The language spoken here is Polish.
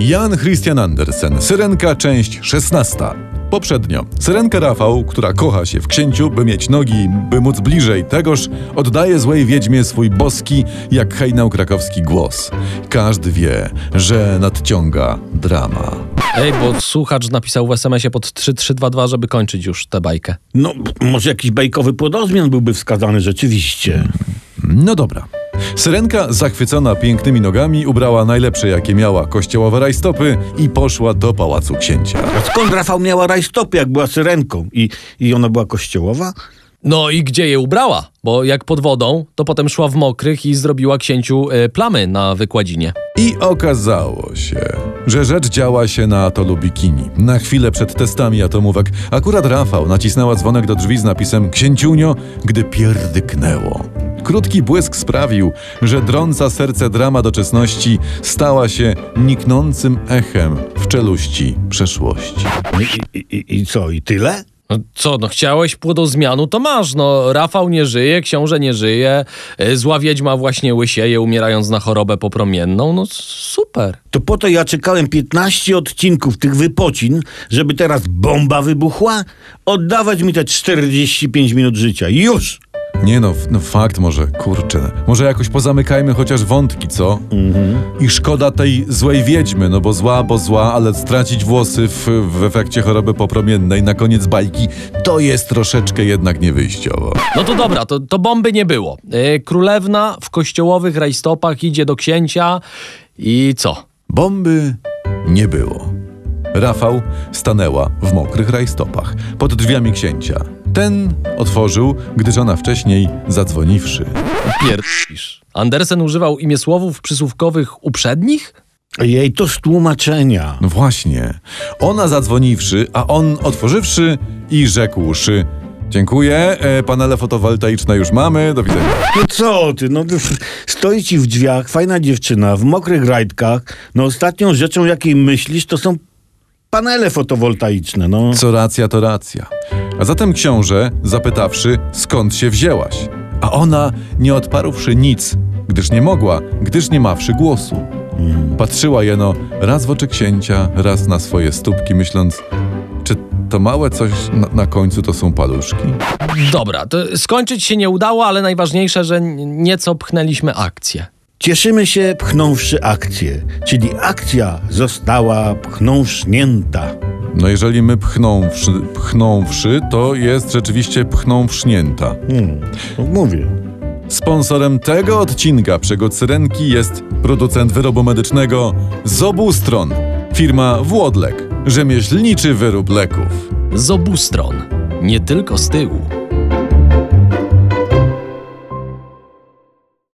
Jan Christian Andersen, Syrenka, część 16. Poprzednio. Syrenka Rafał, która kocha się w księciu, by mieć nogi, by móc bliżej tegoż, oddaje złej wiedźmie swój boski, jak hejnał krakowski głos. Każdy wie, że nadciąga drama. Ej, bo słuchacz napisał w SMS-ie pod 3322, żeby kończyć już tę bajkę. No, może jakiś bajkowy płodozmian byłby wskazany rzeczywiście. No dobra. Syrenka, zachwycona pięknymi nogami, ubrała najlepsze jakie miała kościołowe rajstopy i poszła do pałacu księcia. A skąd Rafał miała rajstopy, jak była syrenką? I, I ona była kościołowa? No i gdzie je ubrała? Bo jak pod wodą, to potem szła w mokrych i zrobiła księciu e, plamy na wykładzinie. I okazało się, że rzecz działa się na atolu Bikini. Na chwilę przed testami atomówek akurat Rafał nacisnęła dzwonek do drzwi z napisem Księciunio, gdy pierdyknęło. Krótki błysk sprawił, że drąca serce drama doczesności stała się niknącym echem w czeluści przeszłości. I, i, i, co, i tyle? No co, no chciałeś płodozmianu, to masz. No, Rafał nie żyje, książę nie żyje, e, zła wiedźma właśnie łysieje, umierając na chorobę popromienną. No super. To po to ja czekałem 15 odcinków tych wypocin, żeby teraz bomba wybuchła? Oddawać mi te 45 minut życia. Już! Nie no, no fakt może, kurczę. Może jakoś pozamykajmy chociaż wątki, co? I szkoda tej złej wiedźmy, no bo zła, bo zła, ale stracić włosy w, w efekcie choroby popromiennej na koniec bajki, to jest troszeczkę jednak niewyjściowo. No to dobra, to, to bomby nie było. E, Królewna w kościołowych rajstopach idzie do księcia i co? Bomby nie było. Rafał stanęła w mokrych rajstopach pod drzwiami księcia. Ten otworzył, gdy żona wcześniej zadzwoniwszy. Pierdzisz. Andersen używał imię słowów przysłówkowych uprzednich? Jej to z tłumaczenia. No właśnie. Ona zadzwoniwszy, a on otworzywszy i rzekłszy: Dziękuję, e, panele fotowoltaiczne już mamy, do widzenia. No co ty, no stoi ci w drzwiach fajna dziewczyna w mokrych rajtkach. No ostatnią rzeczą, jakiej myślisz, to są panele fotowoltaiczne, no. Co racja, to racja. A zatem książę, zapytawszy, skąd się wzięłaś? A ona, nie odparłszy nic, gdyż nie mogła, gdyż nie mawszy głosu. Patrzyła jeno raz w oczy księcia, raz na swoje stópki, myśląc, czy to małe coś na, na końcu to są paluszki? Dobra, to skończyć się nie udało, ale najważniejsze, że nieco pchnęliśmy akcję. Cieszymy się pchnąwszy akcję, czyli akcja została pchnąwsznięta. No jeżeli my pchnąwszy, pchnąwszy to jest rzeczywiście pchnąwsznięta. Hmm, no mówię. Sponsorem tego odcinka Przygód Syrenki jest producent wyrobu medycznego z obu stron. Firma Włodlek, rzemieślniczy wyrób leków. Z obu stron, nie tylko z tyłu.